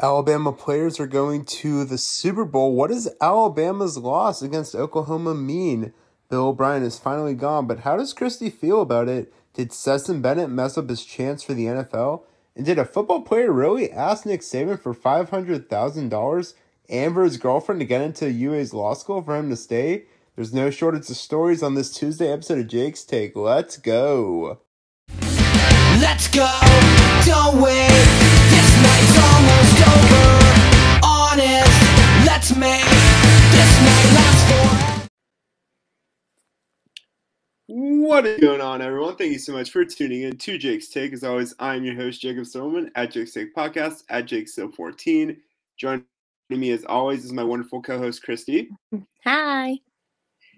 Alabama players are going to the Super Bowl. What does Alabama's loss against Oklahoma mean? Bill O'Brien is finally gone, but how does Christy feel about it? Did Stetson Bennett mess up his chance for the NFL? And did a football player really ask Nick Saban for $500,000 and for his girlfriend to get into UA's law school for him to stay? There's no shortage of stories on this Tuesday episode of Jake's Take. Let's go. Let's go, don't wait. What is going on, everyone? Thank you so much for tuning in to Jake's Take. As always, I'm your host, Jacob Silverman at Jake's Take Podcast at Jake 14 Joining me, as always, is my wonderful co host, Christy. Hi.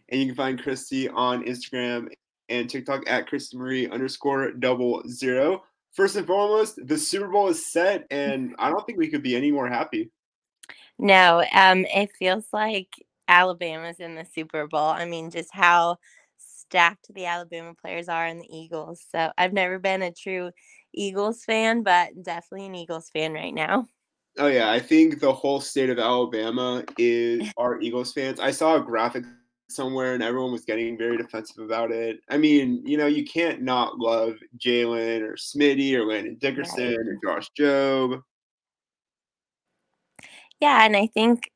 And you can find Christy on Instagram and TikTok at Christy Marie underscore double zero. First and foremost, the Super Bowl is set, and I don't think we could be any more happy. No, um, it feels like Alabama's in the Super Bowl. I mean, just how stacked the Alabama players are in the Eagles. So I've never been a true Eagles fan, but definitely an Eagles fan right now. Oh yeah, I think the whole state of Alabama is our Eagles fans. I saw a graphic somewhere and everyone was getting very defensive about it. I mean, you know, you can't not love Jalen or Smitty or Landon Dickerson right. or Josh Jobe. Yeah, and I think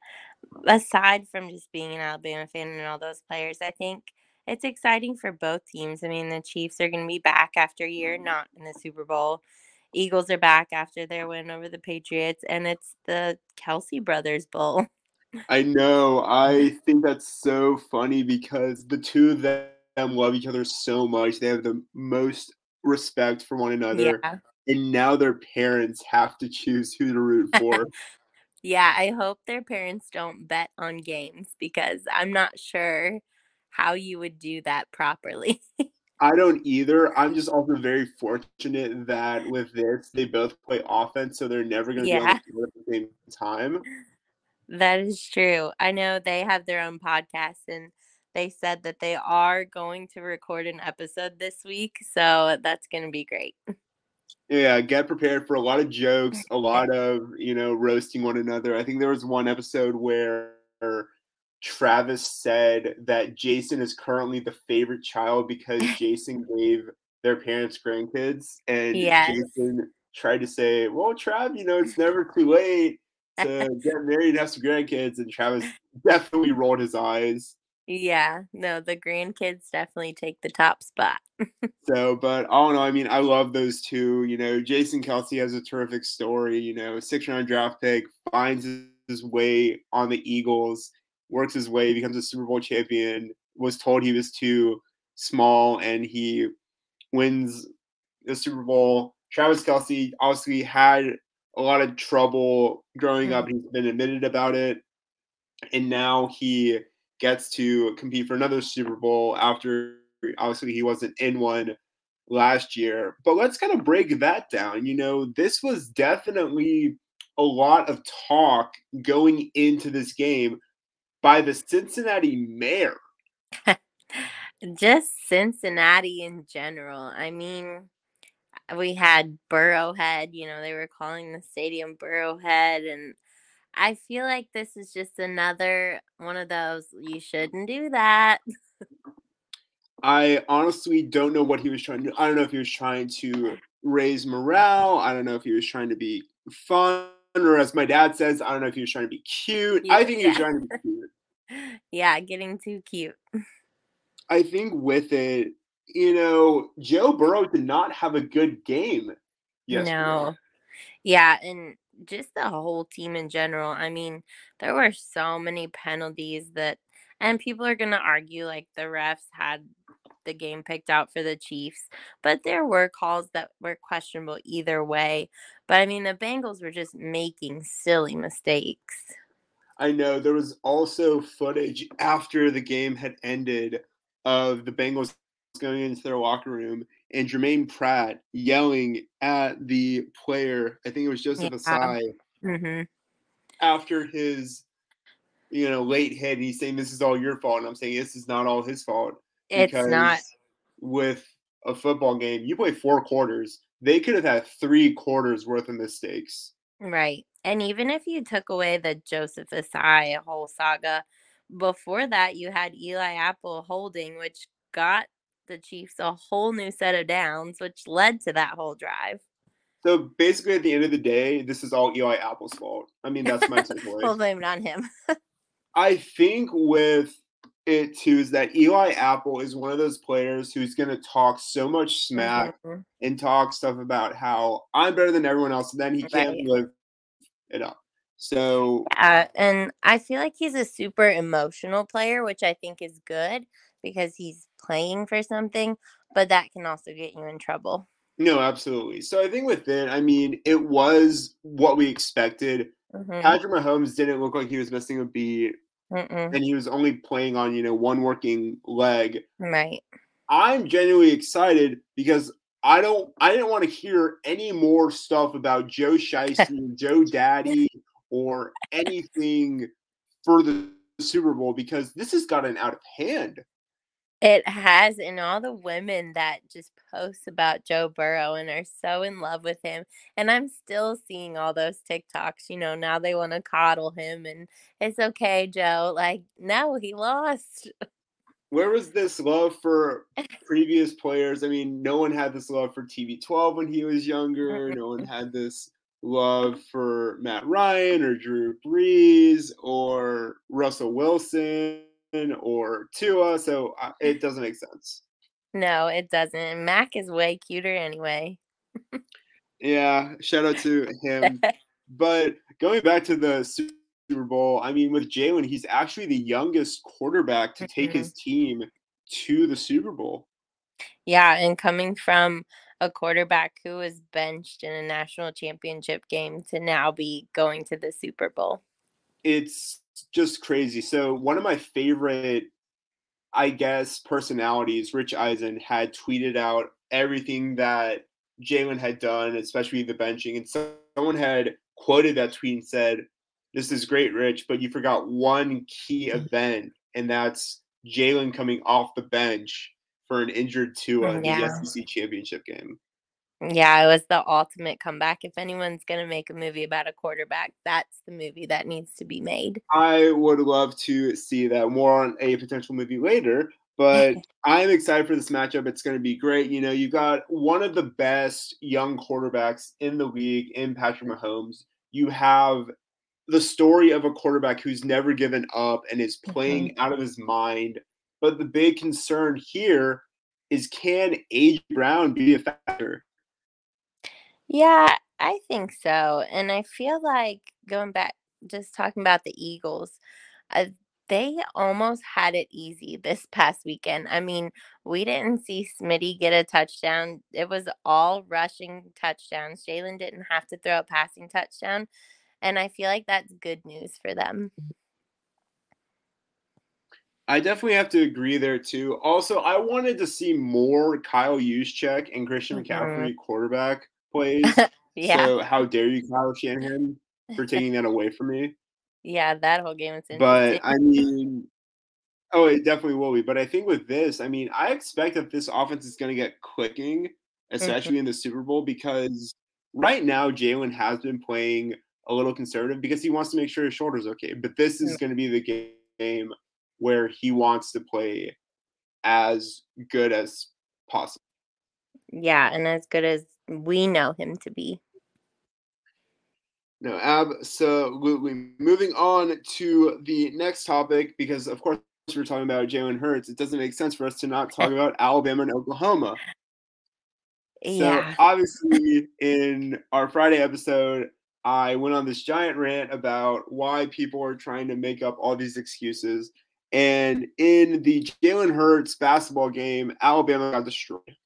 aside from just being an Alabama fan and all those players, I think it's exciting for both teams. I mean, the Chiefs are going to be back after a year, not in the Super Bowl. Eagles are back after their win over the Patriots, and it's the Kelce Brothers Bowl. I know. I think that's so funny because the two of them love each other so much. They have the most respect for one another. Yeah. And now their parents have to choose who to root for. yeah, I hope their parents don't bet on games because I'm not sure how you would do that properly. I don't either. I'm just also very fortunate that with this, they both play offense, so they're never going to yeah. be on the field at the same time. That is true. I know they have their own podcast and they said that they are going to record an episode this week. So that's going to be great. Yeah, get prepared for a lot of jokes, a lot of, you know, roasting one another. I think there was one episode where Travis said that Jason is currently the favorite child because Jason gave their parents grandkids. And yes. Jason tried to say, Well, Trav, you know, it's never too late to get married and have some grandkids, and Travis definitely rolled his eyes. Yeah, no, the grandkids definitely take the top spot. so, but all in all, I mean, I love those two. You know, Jason Kelce has a terrific story. You know, six round draft pick, finds his way on the Eagles, works his way, becomes a Super Bowl champion. Was told he was too small, and he wins the Super Bowl. Travis Kelce obviously had a lot of trouble growing up. Mm-hmm. He's been admitted about it. And now he gets to compete for another Super Bowl after obviously he wasn't in one last year. But let's kind of break that down. You know, this was definitely a lot of talk going into this game by the Cincinnati mayor. Just Cincinnati in general. I mean, we had Burrowhead, you know, they were calling the stadium Burrowhead. And I feel like this is just another one of those, you shouldn't do that. I honestly don't know what he was trying to do. I don't know if he was trying to raise morale. I don't know if he was trying to be fun, or as my dad says, I don't know if he was trying to be cute. Yeah, I think he was trying to be cute. Yeah, getting too cute. I think with it, you know, Joe Burrow did not have a good game. Yesterday. No. Yeah, and just the whole team in general. I mean, there were so many penalties that, and people are going to argue like the refs had the game picked out for the Chiefs, but there were calls that were questionable either way. But I mean, the Bengals were just making silly mistakes. I know there was also footage after the game had ended of the Bengals going into their locker room and Jermaine Pratt yelling at the player. I think it was Joseph yeah. Ossai mm-hmm. after his you know late hit. And he's saying this is all your fault, and I'm saying this is not all his fault. It's not with a football game. You play four quarters. They could have had three quarters worth of mistakes. Right. And even if you took away the Joseph Ossai whole saga, before that you had Eli Apple holding, which got the Chiefs a whole new set of downs, which led to that whole drive. So basically, at the end of the day, this is all Eli Apple's fault. I mean, that's my takeaway. we'll blame it on him. I think with it too is that Eli Apple is one of those players who's going to talk so much smack Mhm. and talk stuff about how I'm better than everyone else, and then he can't live it up. So Uh, and I feel like he's a super emotional player, which I think is good because he's playing for something, but that can also get you in trouble. no, absolutely. So I think with it, I mean, it was what we expected. Mhm. Patrick Mahomes didn't look like he was missing a beat, Mm-mm. and he was only playing on you know one working leg. Right. I'm genuinely excited because I don't I didn't want to hear any more stuff about Joe Shiesty, Joe Daddy, or anything for the Super Bowl because this has gotten out of hand. It has, and all the women that just post about Joe Burrow and are so in love with him. And I'm still seeing all those TikToks, you know, now they want to coddle him and it's okay, Joe. Like, no, he lost. Where was this love for previous players? I mean, no one had this love for TB12 when he was younger. No one had this love for Matt Ryan or Drew Brees or Russell Wilson or Tua. So uh, it doesn't make sense. No, it doesn't. Mac is way cuter anyway. Yeah, shout out to him. but going back to the Super Bowl, I mean, with Jalen, he's actually the youngest quarterback to take his team to the Super Bowl. Yeah, and coming from a quarterback who was benched in a national championship game to now be going to the Super Bowl. It's just crazy. So, one of my favorite, I guess, personalities, Rich Eisen, had tweeted out everything that Jalen had done, especially the benching. And someone had quoted that tweet and said, This is great, Rich, but you forgot one key mm-hmm. event, and that's Jalen coming off the bench for an injured Tua oh, in Yeah. the SEC championship game. Yeah, it was the ultimate comeback. If anyone's going to make a movie about a quarterback, that's the movie that needs to be made. I would love to see that more on a potential movie later, but I'm excited for this matchup. It's going to be great. You know, you got one of the best young quarterbacks in the league in Patrick Mahomes. You have the story of a quarterback who's never given up and is playing mm-hmm. out of his mind. But the big concern here is can A.J. Brown be a factor? Yeah, I think so. And I feel like going back, just talking about the Eagles, uh, they almost had it easy this past weekend. I mean, we didn't see Smitty get a touchdown. It was all rushing touchdowns. Jalen didn't have to throw a passing touchdown. And I feel like that's good news for them. I definitely have to agree there too. Also, I wanted to see more Kyle Juszczyk and Christian Mhm. McCaffrey quarterback plays. Yeah. So how dare you, Kyle Shanahan, for taking that away from me? yeah, that whole game was But. I mean, oh, it definitely will be. But I think with this, I mean, I expect that this offense is going to get clicking, mm-hmm. especially in the Super Bowl, because right now Jalen has been playing a little conservative because he wants to make sure his shoulder's okay. But this is mm. going to be the game where he wants to play as good as possible. yeah, and as good as we know him to be. No, absolutely. Moving on to the next topic, because of course we're talking about Jalen Hurts. It doesn't make sense for us to not talk about Alabama and Oklahoma. Yeah. So obviously, in our Friday episode, I went on this giant rant about why people are trying to make up all these excuses. And in the Jalen Hurts basketball game, Alabama got destroyed.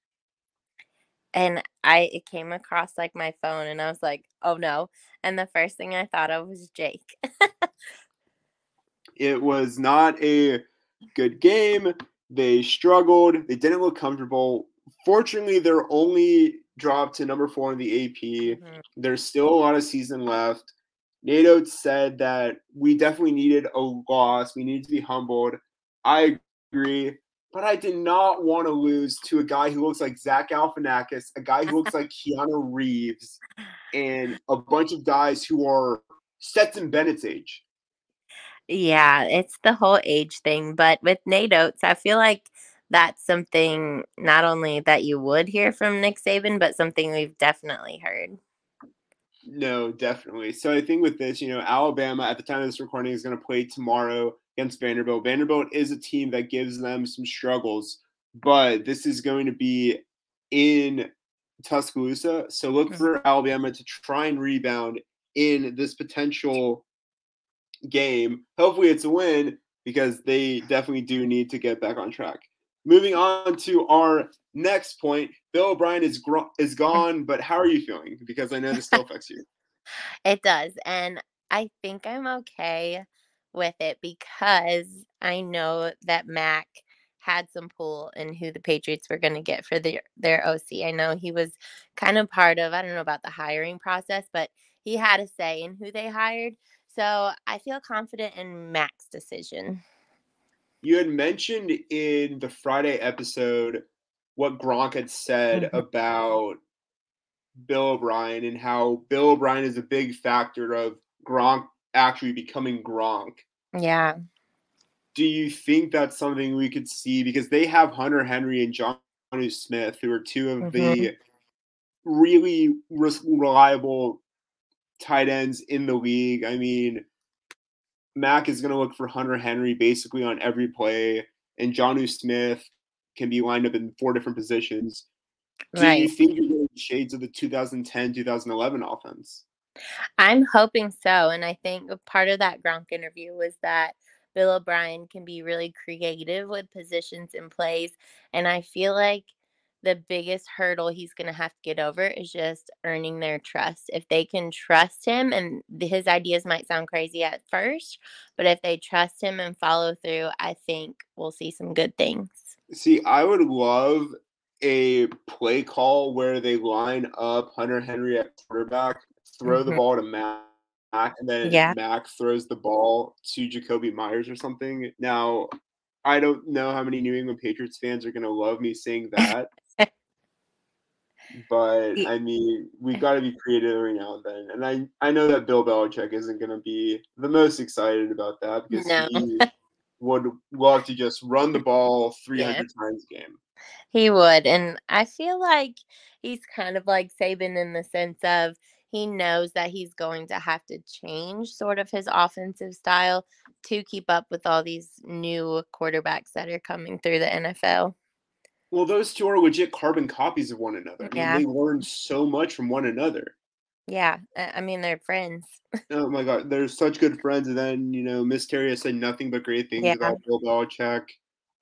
and I it came across like my phone and I was like, "Oh no." And the first thing I thought of was Jake. It was not a good game. They struggled. They didn't look comfortable. Fortunately, they're only dropped to number four in the AP. Mhm. There's still a lot of season left. Nate Oats said that we definitely needed a loss. We needed to be humbled. I agree. But I did not want to lose to a guy who looks like Zach Galifianakis, a guy who looks like Keanu Reeves, and a bunch of guys who are Stetson Bennett's age. Yeah, it's the whole age thing. But with Nate Oats, I feel like that's something not only that you would hear from Nick Saban, but something we've definitely heard. No, definitely. So I think with this, you know, Alabama at the time of this recording is going to play tomorrow against Vanderbilt. Vanderbilt is a team that gives them some struggles, but this is going to be in Tuscaloosa. So look Mhm. for Alabama to try and rebound in this potential game. Hopefully it's a win because they definitely do need to get back on track. Moving on to our next point, Bill O'Brien is gro- is gone, but how are you feeling? Because I know this still affects you. It does. And I think I'm okay with it because I know that Mac had some pull in who the Patriots were going to get for their, their OC. I know he was kind of part of, I don't know about the hiring process, but he had a say in who they hired. So I feel confident in Mac's decision. You had mentioned in the Friday episode what Gronk had said Mhm. about Bill O'Brien and how Bill O'Brien is a big factor of Gronk actually becoming Gronk. Yeah. Do you think that's something we could see? Because they have Hunter Henry and John Smith, who are two of the mm-hmm. really reliable tight ends in the league. I mean, Mac is going to look for Hunter Henry basically on every play, and Jonnu Smith can be lined up in four different positions. Do you think you're getting shades of the 2010 2011 offense? I'm hoping so. And I think part of that Gronk interview was that Bill O'Brien can be really creative with positions and plays. And I feel like the biggest hurdle he's going to have to get over is just earning their trust. If they can trust him, and his ideas might sound crazy at first, but if they trust him and follow through, I think we'll see some good things. See, I would love a play call where they line up Hunter Henry at quarterback, throw the Mhm. ball to Mac, Mac and then Yeah. Mac throws the ball to Jakobi Meyers or something. Now, I don't know how many New England Patriots fans are going to love me saying that. but I mean, we got to be creative every now and then. And I, I know that Bill Belichick isn't going to be the most excited about that because No. he would love to just run the ball 300 times a game. He would. And I feel like he's kind of like Saban in the sense of he knows that he's going to have to change sort of his offensive style to keep up with all these new quarterbacks that are coming through the NFL. Well, those two are legit carbon copies of one another. I mean, Yeah. they learn so much from one another. Yeah. I mean, they're friends. Oh my god, they're such good friends. And then, you know, Miss Terry has said nothing but great things Yeah. about Bill Belichick.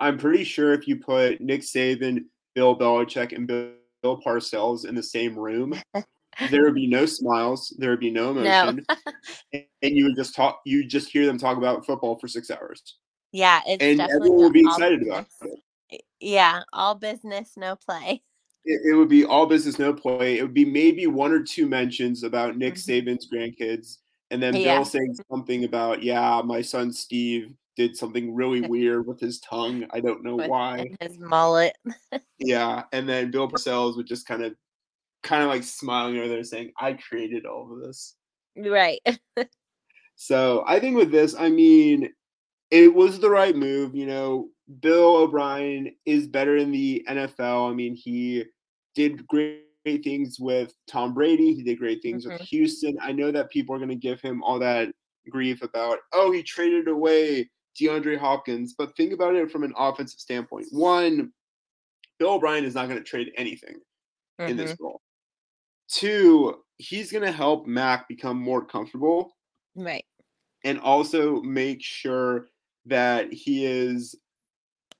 I'm pretty sure if you put Nick Saban, Bill Belichick, and Bill Parcells in the same room, there would be no smiles, there would be no No. emotion, and, and you would just talk. You just hear them talk about football for six hours, Yeah. It's and definitely everyone would be excited about it. Yeah. All business, no play. it, it would be all business, no play. It would be maybe one or two mentions about Nick Mhm. Saban's grandkids, and then Yeah. Bill saying something about, yeah, my son Steve did something really weird with his tongue. I don't know With why. his mullet. Yeah, and then Bill Parcells would just kind of, kind of like smiling over there, saying, "I created all of this." Right. So I think with this, I mean, it was the right move. You know, Bill O'Brien is better in the NFL. I mean, he did great things with Tom Brady. He did great things with Mhm. Houston. I know that people are going to give him all that grief about, oh, he traded away DeAndre Hopkins. But think about it from an offensive standpoint. One, Bill O'Brien is not going to trade anything in this Mhm. role. Two, he's going to help Mac become more comfortable Right. and also make sure that he is,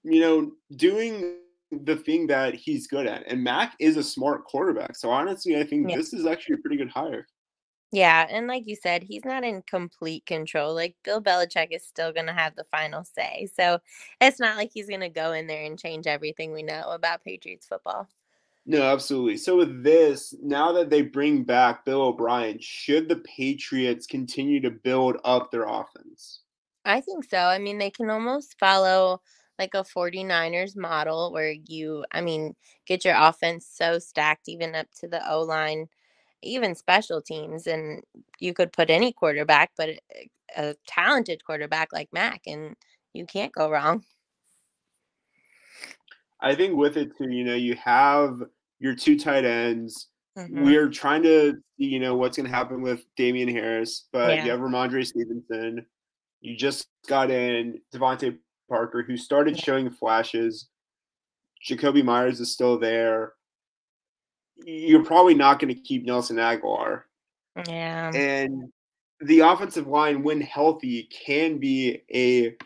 you know, doing the thing that he's good at. And Mac is a smart quarterback. So honestly, I think Yeah. this is actually a pretty good hire. Yeah, and like you said, he's not in complete control. Like Bill Belichick is still going to have the final say. So it's not like he's going to go in there and change everything we know about Patriots football. No, absolutely. So with this, now that they bring back Bill O'Brien, should the Patriots continue to build up their offense? I think so. I mean, they can almost follow like a 49ers model where you, I mean, get your offense so stacked even up to the O line even special teams. And you could put any quarterback, but a, a talented quarterback like Mac, and you can't go wrong. I think with it too, you know, you have your two tight ends. Mhm. We're trying to you know, what's going to happen with Damien Harris, but Yeah. you have Rhamondre Stevenson. You just got in DeVante Parker, who started Yeah. showing flashes. Jakobi Meyers is still there. You're probably not going to keep Nelson Agholor. Yeah. And the offensive line, when healthy, can be a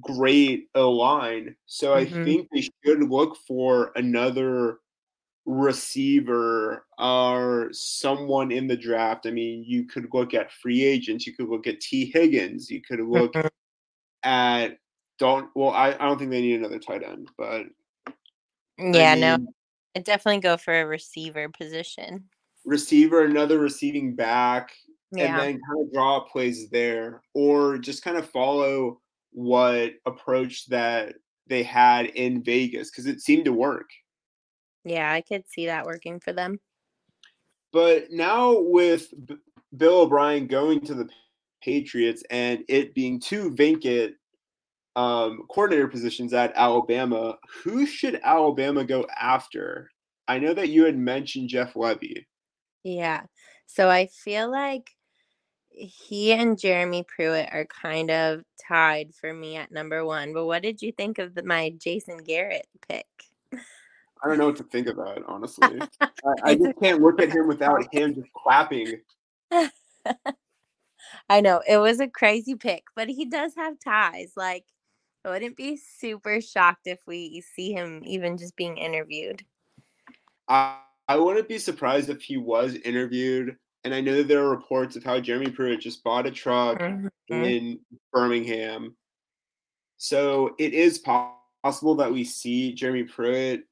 great O line. So I Mhm. think they should look for another receiver or someone in the draft. I mean, you could look at free agents. You could look at Tee Higgins. You could look Mhm. at don't. Well, I, I don't think they need another tight end, but Yeah, I no, I definitely go for a receiver position. receiver, another receiving back, and then kind of draw up plays there, or just kind of follow what approach that they had in Vegas because it seemed to work. Yeah, I could see that working for them. But now with B- Bill O'Brien going to the Patriots and it being two vacant um, coordinator positions at Alabama, who should Alabama go after? I know that you had mentioned Jeff Lebby. Yeah. So I feel like he and Jeremy Pruitt are kind of tied for me at number one. But what did you think of the, my Jason Garrett pick? I don't know what to think about, honestly. I, I just can't look at him without him just clapping. I know it was a crazy pick, but he does have ties. Like, I wouldn't be super shocked if we see him even just being interviewed. I, I wouldn't be surprised if he was interviewed. And I know that there are reports of how Jeremy Pruitt just bought a truck Mhm. in Birmingham. So it is possible that we see Jeremy Pruitt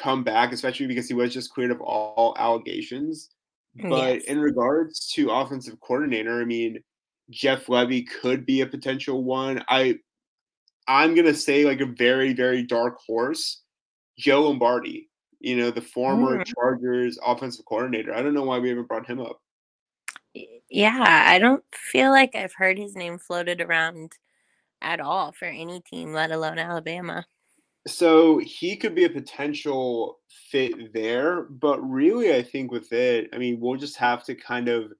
come back, especially because he was just cleared of all allegations. But Yes. in regards to offensive coordinator, I mean, Jeff Lebby could be a potential one. I I'm gonna say like a very, very dark horse, Joe Lombardi, you know, the former Mm. Chargers offensive coordinator. I don't know why we haven't brought him up. Yeah, I don't feel like I've heard his name floated around at all for any team, let alone Alabama. So he could be a potential fit there, but really, I think with it, I mean, we'll just have to kind of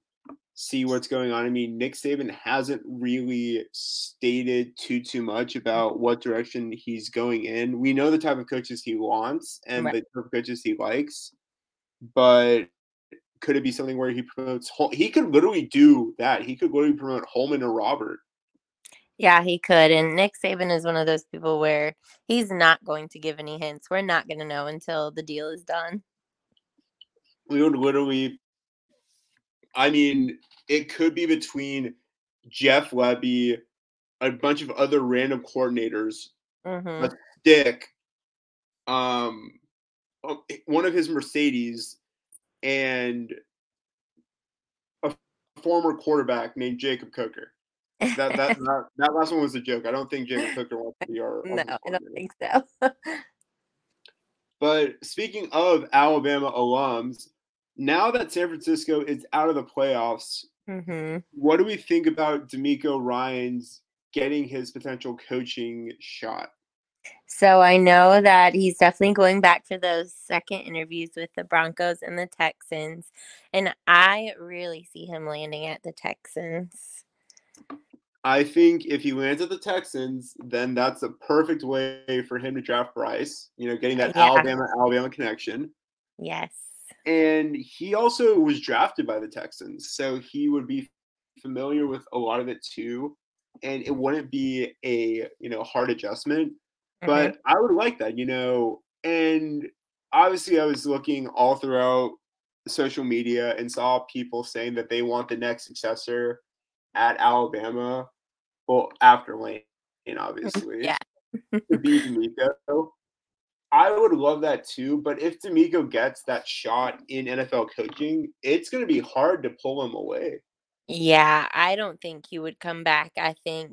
see what's going on. I mean, Nick Saban hasn't really stated too too much mm. about what direction he's going in. We know the type of coaches he wants and Right. the type of coaches he likes, but could it be something where he promotes? He could literally do that. He could literally promote Holmon or Robert. Yeah, he could. And Nick Saban is one of those people where he's not going to give any hints. We're not going to know until the deal is done. we would literally I mean, it could be between Jeff Lebby, a bunch of other random coordinators, hmm Dick, um, one of his Mercedes, and a former quarterback named Jacob Coker. That that that, that last one was a joke. I don't think Jacob Coker wants to be our. no, I don't think so. But speaking of Alabama alums, now that San Francisco is out of the playoffs, hmm what do we think about DeMeco Ryans getting his potential coaching shot? So I know that he's definitely going back for those second interviews with the Broncos and the Texans. And I really see him landing at the Texans. I think if he lands at the Texans, then that's a perfect way for him to draft Bryce. You know, getting that Yeah. Alabama Alabama connection. Yes. And he also was drafted by the Texans, so he would be familiar with a lot of it too. And it wouldn't be a you know hard adjustment. Mhm. but I would like that, you know. And obviously, I was looking all throughout social media and saw people saying that they want the next successor at Alabama. Well, after Lane, mm-hmm. obviously, Yeah. to be DeMeco. I would love that too, but if DeMeco gets that shot in NFL coaching, it's going to be hard to pull him away. Yeah, I don't think he would come back. I think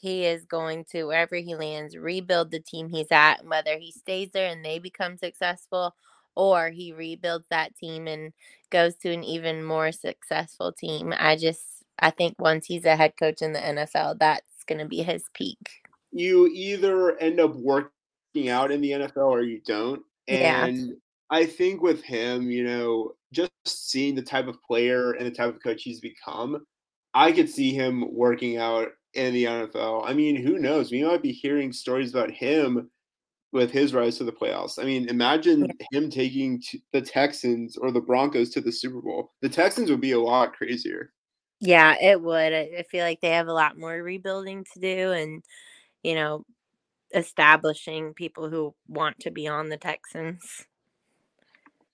he is going to, wherever he lands, rebuild the team he's at, whether he stays there and they become successful or he rebuilds that team and goes to an even more successful team. I just I think once he's a head coach in the NFL, that's going to be his peak. You either end up working out in the NFL or you don't. And yeah. I think with him, you know, just seeing the type of player and the type of coach he's become, I could see him working out in the NFL. I mean, who knows? We might be hearing stories about him with his rise to the playoffs. I mean, imagine yeah. him taking the Texans or the Broncos to the Super Bowl. The Texans would be a lot crazier. Yeah, it would. I feel like they have a lot more rebuilding to do and, you know, establishing people who want to be on the Texans.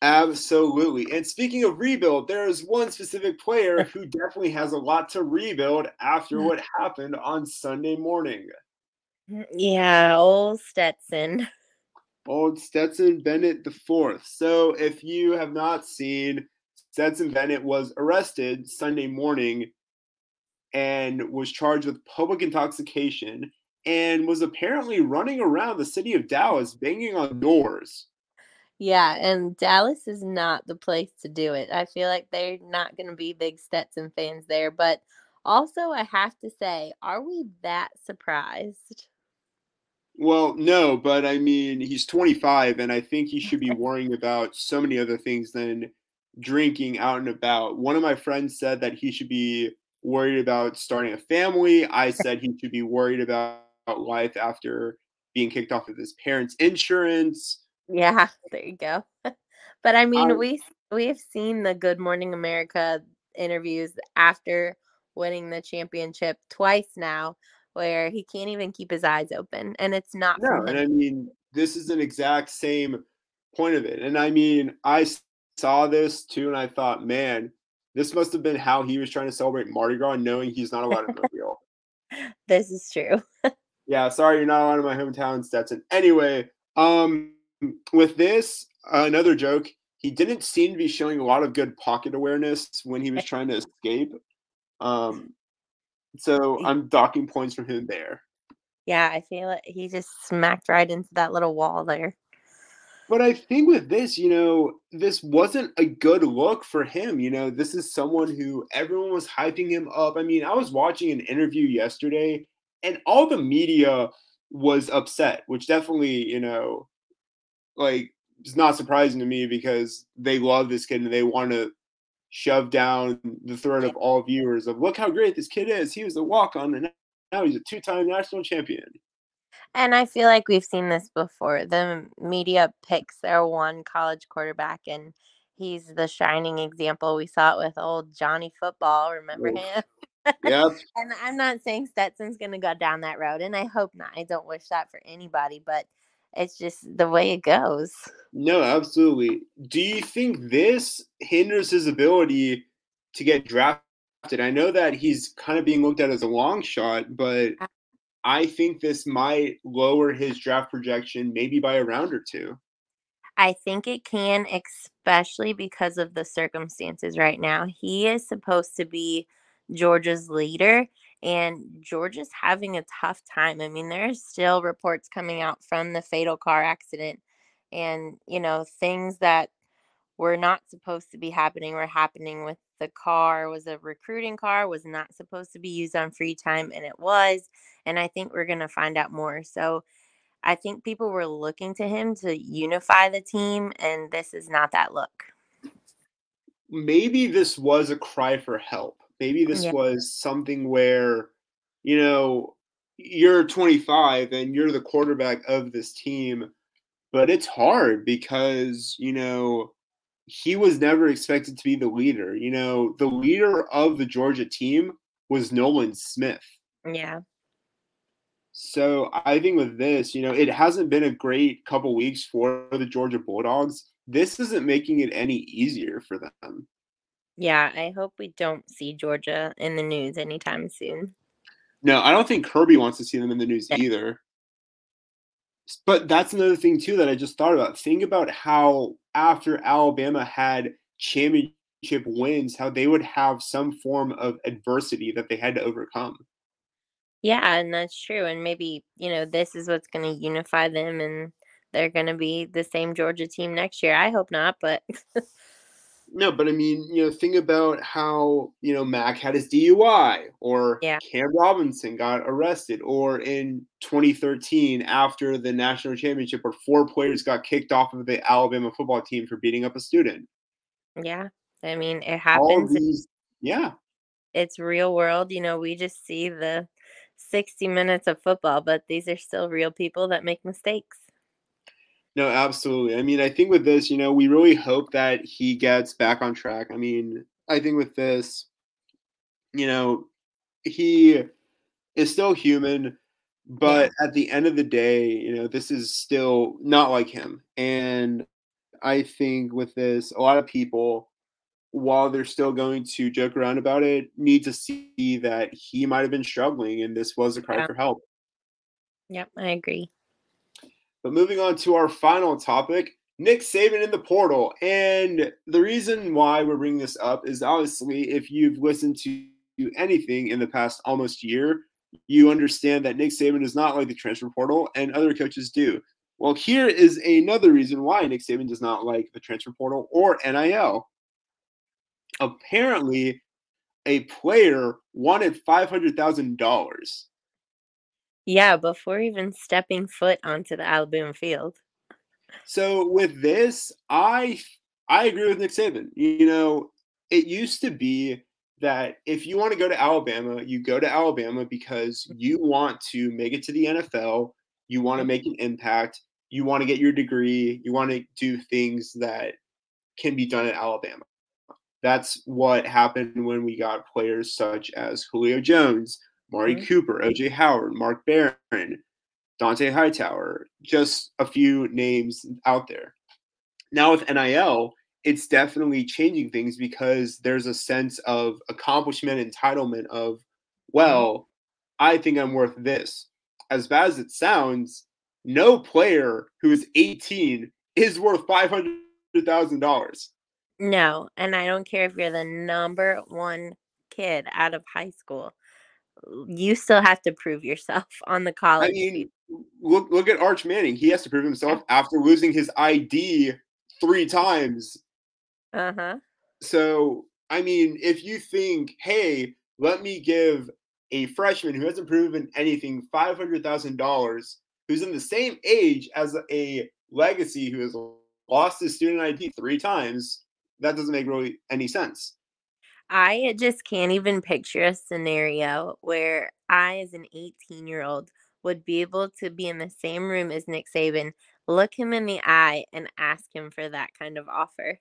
Absolutely. And speaking of rebuild, there is one specific player who definitely has a lot to rebuild after mm. what happened on Sunday morning. Mm, yeah, old Stetson. Old Stetson Bennett the fourth. So if you have not seen, Stetson Bennett was arrested Sunday morning and was charged with public intoxication and was apparently running around the city of Dallas banging on doors yeah, and Dallas is not the place to do it. I feel like they're not going to be big Stetson fans there. But also, I have to say, are we that surprised? Well, no, but I mean, he's 25, and I think he should be worrying about so many other things than drinking out and about. One of my friends said that he should be worried about starting a family. I said he should be worried about life after being kicked off of his parents' insurance. Yeah, there you go. but I mean, um, we we've seen the Good Morning America interviews after winning the championship twice now, where he can't even keep his eyes open, and it's not. No, and I mean, this is an exact same point of it, and I mean, I saw this too, and I thought, man, this must have been how he was trying to celebrate Mardi Gras, knowing he's not allowed in Mobile. this is true. yeah, sorry, you're not allowed in my hometown, Stetson. Anyway, um, with this, uh, another joke. He didn't seem to be showing a lot of good pocket awareness when he was trying to escape. Um, so I'm docking points from him there. Yeah, I feel it. He just smacked right into that little wall there. But I think with this, you know, this wasn't a good look for him. You know, this is someone who everyone was hyping him up. I mean, I was watching an interview yesterday and all the media was upset, which definitely, you know, like it's not surprising to me because they love this kid and they want to shove down the throat of all viewers of look how great this kid is. He was a walk on and now he's a two time national champion. And I feel like we've seen this before. The media picks their one college quarterback and he's the shining example. We saw it with old Johnny Football. Remember Oof. him? Yep. and I'm not saying Stetson's going to go down that road, and I hope not. I don't wish that for anybody, but it's just the way it goes. No, absolutely. Do you think this hinders his ability to get drafted? I know that he's kind of being looked at as a long shot, but I think this might lower his draft projection maybe by a round or two. I think it can, especially because of the circumstances right now. He is supposed to be Georgia's leader, and Georgia's having a tough time. I mean, there's still reports coming out from the fatal car accident and, you know, things that were not supposed to be happening were happening with the car was a recruiting car was not supposed to be used on free time and it was and I think we're going to find out more. So I think people were looking to him to unify the team and this is not that look. Maybe this was a cry for help Maybe this yeah. was something where, you know, you're 25 and you're the quarterback of this team, but it's hard because, you know, he was never expected to be the leader. You know, the leader of the Georgia team was Nolan Smith. Yeah. So I think with this, you know, it hasn't been a great couple weeks for the Georgia Bulldogs. This isn't making it any easier for them. Yeah, I hope we don't see Georgia in the news anytime soon. No, I don't think Kirby wants to see them in the news yeah. either. But that's another thing too that I just thought about. Think about how after Alabama had championship wins, how they would have some form of adversity that they had to overcome. Yeah, and that's true. And maybe, you know, this is what's going to unify them and they're going to be the same Georgia team next year. I hope not, but No, but I mean, you know, think about how, you know, Mac had his DUI or Yeah. Cam Robinson got arrested or in 2013 after the national championship where four players got kicked off of the Alabama football team for beating up a student. Yeah. I mean, it happens. these yeah. It's real world. You know, we just see the 60 minutes of football, but these are still real people that make mistakes. No, absolutely. I mean, I think with this, you know, we really hope that he gets back on track. I mean, I think with this, you know, he is still human, but at the end of the day, you know, this is still not like him. And I think with this, a lot of people, while they're still going to joke around about it, need to see that he might have been struggling and this was a cry Yeah. for help. Yep, I agree. But moving on to our final topic, Nick Saban in the portal. And the reason why we're bringing this up is obviously if you've listened to anything in the past almost year, you understand that Nick Saban is not like the transfer portal and other coaches do. Well, here is another reason why Nick Saban does not like the transfer portal or NIL. Apparently, a player wanted $500,000. Yeah, before even stepping foot onto the Alabama field. So with this, I I agree with Nick Saban. You know, it used to be that if you want to go to Alabama, you go to Alabama because you want to make it to the NFL, you want to mm-hmm. make an impact, you want to get your degree, you want to do things that can be done at Alabama. That's what happened when we got players such as Julio Jones, Mari Mhm. Cooper, OJ Howard, Mark Barron, Dont'a Hightower, just a few names out there. Now with NIL, it's definitely changing things because there's a sense of accomplishment, entitlement of, well, I think I'm worth this. As bad as it sounds, no player who is 18 is worth $500,000. No, and I don't care if you're the number one kid out of high school. You still have to prove yourself on the college. I mean, look look at Arch Manning. He has to prove himself after losing his ID three times Uh huh. So, I mean, if you think, hey, let me give a freshman who hasn't proven anything $500,000, who's in the same age as a legacy who has lost his student ID three times, that doesn't make really any sense. I just can't even picture a scenario where I, as an 18 year old, would be able to be in the same room as Nick Saban, look him in the eye, and ask him for that kind of offer.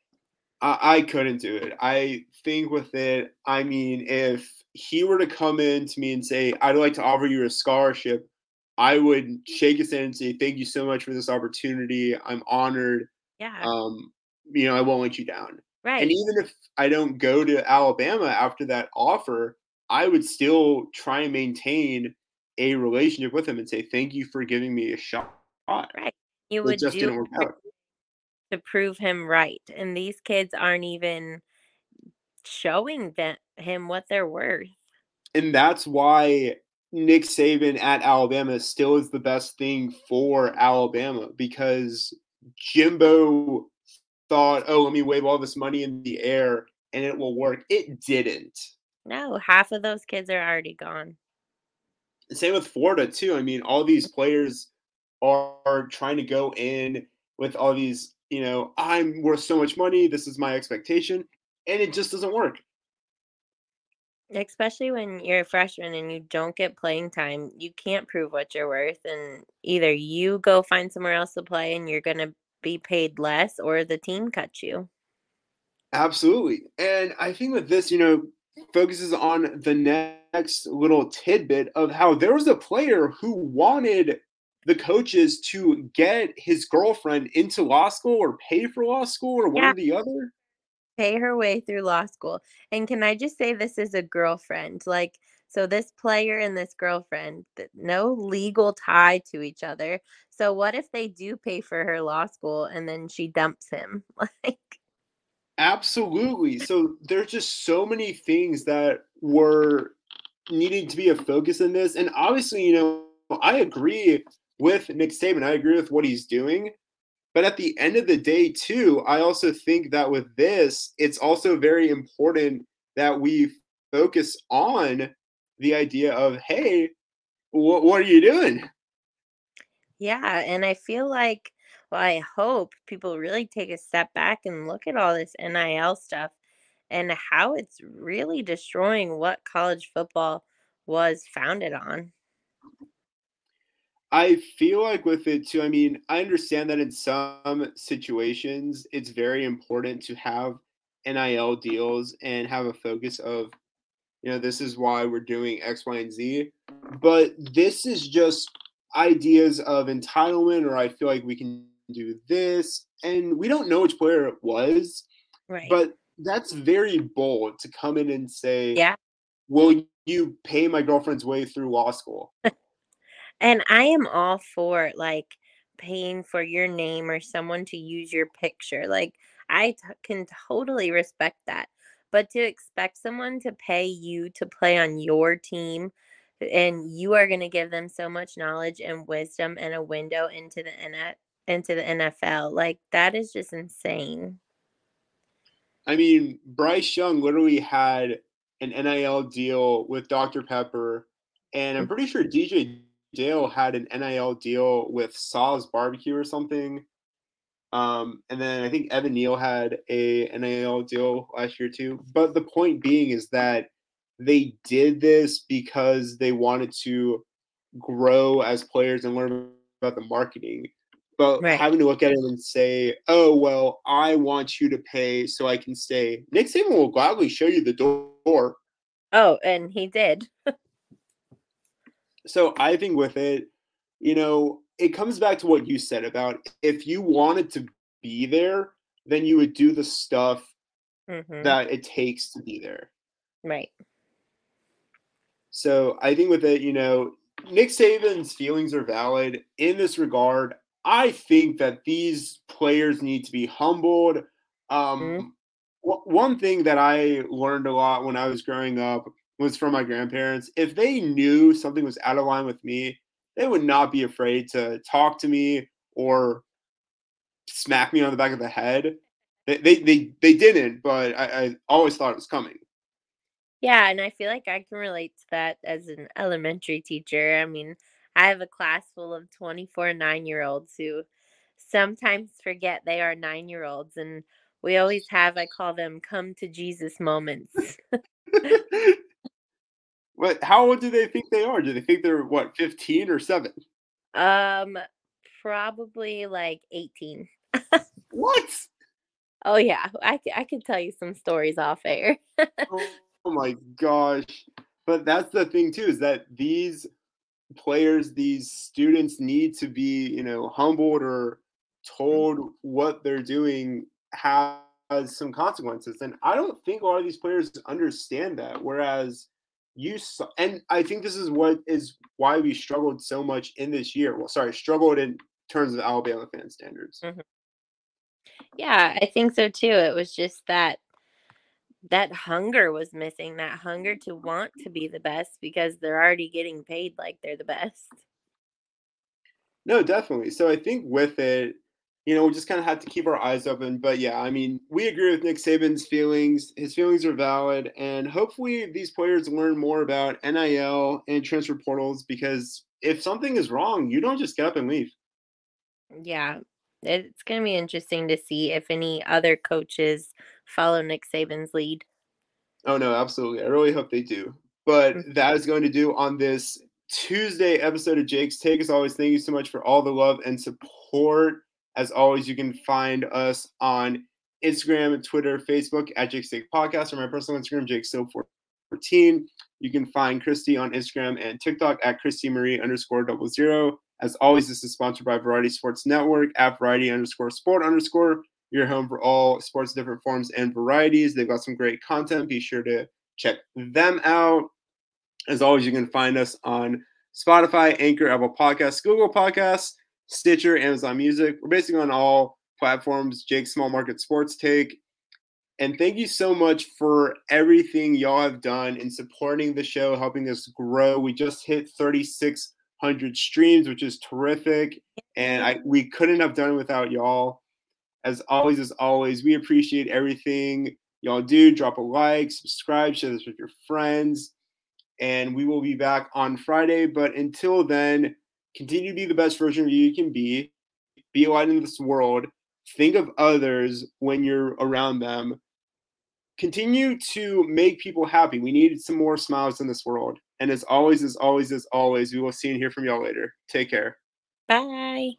I, I couldn't do it. I think with it, I mean, if he were to come in to me and say, I'd like to offer you a scholarship, I would shake his hand and say, Thank you so much for this opportunity. I'm honored. Yeah, Um, you know, I won't let you down. Right. And even if I don't go to Alabama after that offer, I would still try and maintain a relationship with him and say, Thank you for giving me a shot. Right. You It would just do didn't work out. to prove him right. And these kids aren't even showing that, him what they're worth. And that's why Nick Saban at Alabama still is the best thing for Alabama because Jimbo thought, oh, let me wave all this money in the air and it will work. It didn't. No, half of those kids are already gone. same with Florida too. I mean, all these players are, trying to go in with all these, you know, I'm worth so much money. This is my expectation, and it just doesn't work. Especially when you're a freshman and you don't get playing time, you can't prove what you're worth. And either you go find somewhere else to play and you're going to be paid less, or the team cuts you. Absolutely, and I think with this, you know, focuses on the next little tidbit of how there was a player who wanted the coaches to get his girlfriend into law school or pay for law school or one Yeah. or the other. Pay her way through law school. And can I just say this is a girlfriend? Like, so this player and this girlfriend, no legal tie to each other. So what if they do pay for her law school and then she dumps him? Like, Absolutely. So there's just so many things that were needing to be a focus in this. And obviously, you know, I agree with Nick Saban. I agree with what he's doing. But at the end of the day, too, I also think that with this, it's also very important that we focus on the idea of, hey, what, what are you doing? Yeah. And I feel like, well, I hope people really take a step back and look at all this NIL stuff and how it's really destroying what college football was founded on. I feel like with it too, I mean, I understand that in some situations it's very important to have NIL deals and have a focus of, you know, this is why we're doing X, Y, and Z. But this is just ideas of entitlement, or I feel like we can do this. And we don't know which player it was. Right. But that's very bold to come in and say, yeah. Will you pay my girlfriend's way through law school? And I am all for like paying for your name or someone to use your picture. Like I t- can totally respect that. But to expect someone to pay you to play on your team and you are going to give them so much knowledge and wisdom and a window into the into the NFL, like that is just insane. I mean, Bryce Young literally had an NIL deal with Dr. Pepper, and I'm mm. pretty sure DJ Dale had an NIL deal with Saw's Barbecue or something. Um, and then I think Evan Neal had a NIL deal last year too. But the point being is that they did this because they wanted to grow as players and learn about the marketing. But right. having to look at it and say, "Oh well, I want you to pay so I can stay," Nick Saban will gladly show you the door. Oh, and he did. so I think with it, you know, it comes back to what you said about if you wanted to be there, then you would do the stuff mm-hmm. that it takes to be there. Right. So I think with it, you know, Nick Saban's feelings are valid in this regard. I think that these players need to be humbled. Um, mm-hmm. w- one thing that I learned a lot when I was growing up was from my grandparents. If they knew something was out of line with me, they would not be afraid to talk to me or smack me on the back of the head. They they they, they didn't, but I, I always thought it was coming. Yeah, and I feel like I can relate to that as an elementary teacher. I mean, I have a class full of 24 nine year olds who sometimes forget they are nine year olds. And we always have, I call them come to Jesus moments. what, how old do they think they are? Do they think they're what, 15 or seven? Um, probably like 18. what? Oh, yeah. I, I can tell you some stories off air. oh, oh my gosh. But that's the thing, too, is that these players, these students need to be, you know, humbled or told what they're doing has some consequences. And I don't think a lot of these players understand that. Whereas you saw, and I think this is what is why we struggled so much in this year. Well, sorry, struggled in terms of Alabama fan standards. Mm-hmm. Yeah, I think so too. It was just that that hunger was missing that hunger to want to be the best because they're already getting paid like they're the best no definitely so i think with it you know we just kind of had to keep our eyes open but yeah i mean we agree with nick saban's feelings his feelings are valid and hopefully these players learn more about nil and transfer portals because if something is wrong you don't just get up and leave yeah it's going to be interesting to see if any other coaches follow Nick Saban's lead. Oh no, absolutely. I really hope they do. But mm-hmm. that is going to do on this Tuesday episode of Jake's Take. As always, thank you so much for all the love and support. As always, you can find us on Instagram, Twitter, Facebook at Jake Take Podcast, or my personal Instagram, Jake 14 You can find Christy on Instagram and TikTok at Christy Marie underscore double zero. As always, this is sponsored by Variety Sports Network at Variety underscore sport underscore your home for all sports, different forms and varieties. They've got some great content. Be sure to check them out. As always, you can find us on Spotify, Anchor, Apple Podcasts, Google Podcasts, Stitcher, Amazon Music. We're basically on all platforms. Jake Small Market Sports Take. And thank you so much for everything y'all have done in supporting the show, helping us grow. We just hit 3,600 streams, which is terrific. And I we couldn't have done it without y'all. As always, as always, we appreciate everything y'all do. Drop a like, subscribe, share this with your friends. And we will be back on Friday. But until then, continue to be the best version of you you can be, be light in this world, think of others when you're around them, continue to make people happy. We need some more smiles in this world. And as always, as always, as always, we will see and hear from y'all later. Take care. Bye.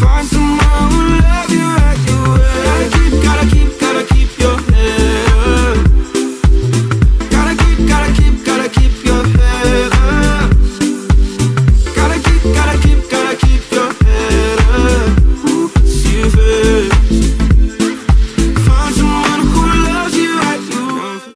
Find someone who love you like you will. Keep, gotta keep, gotta keep.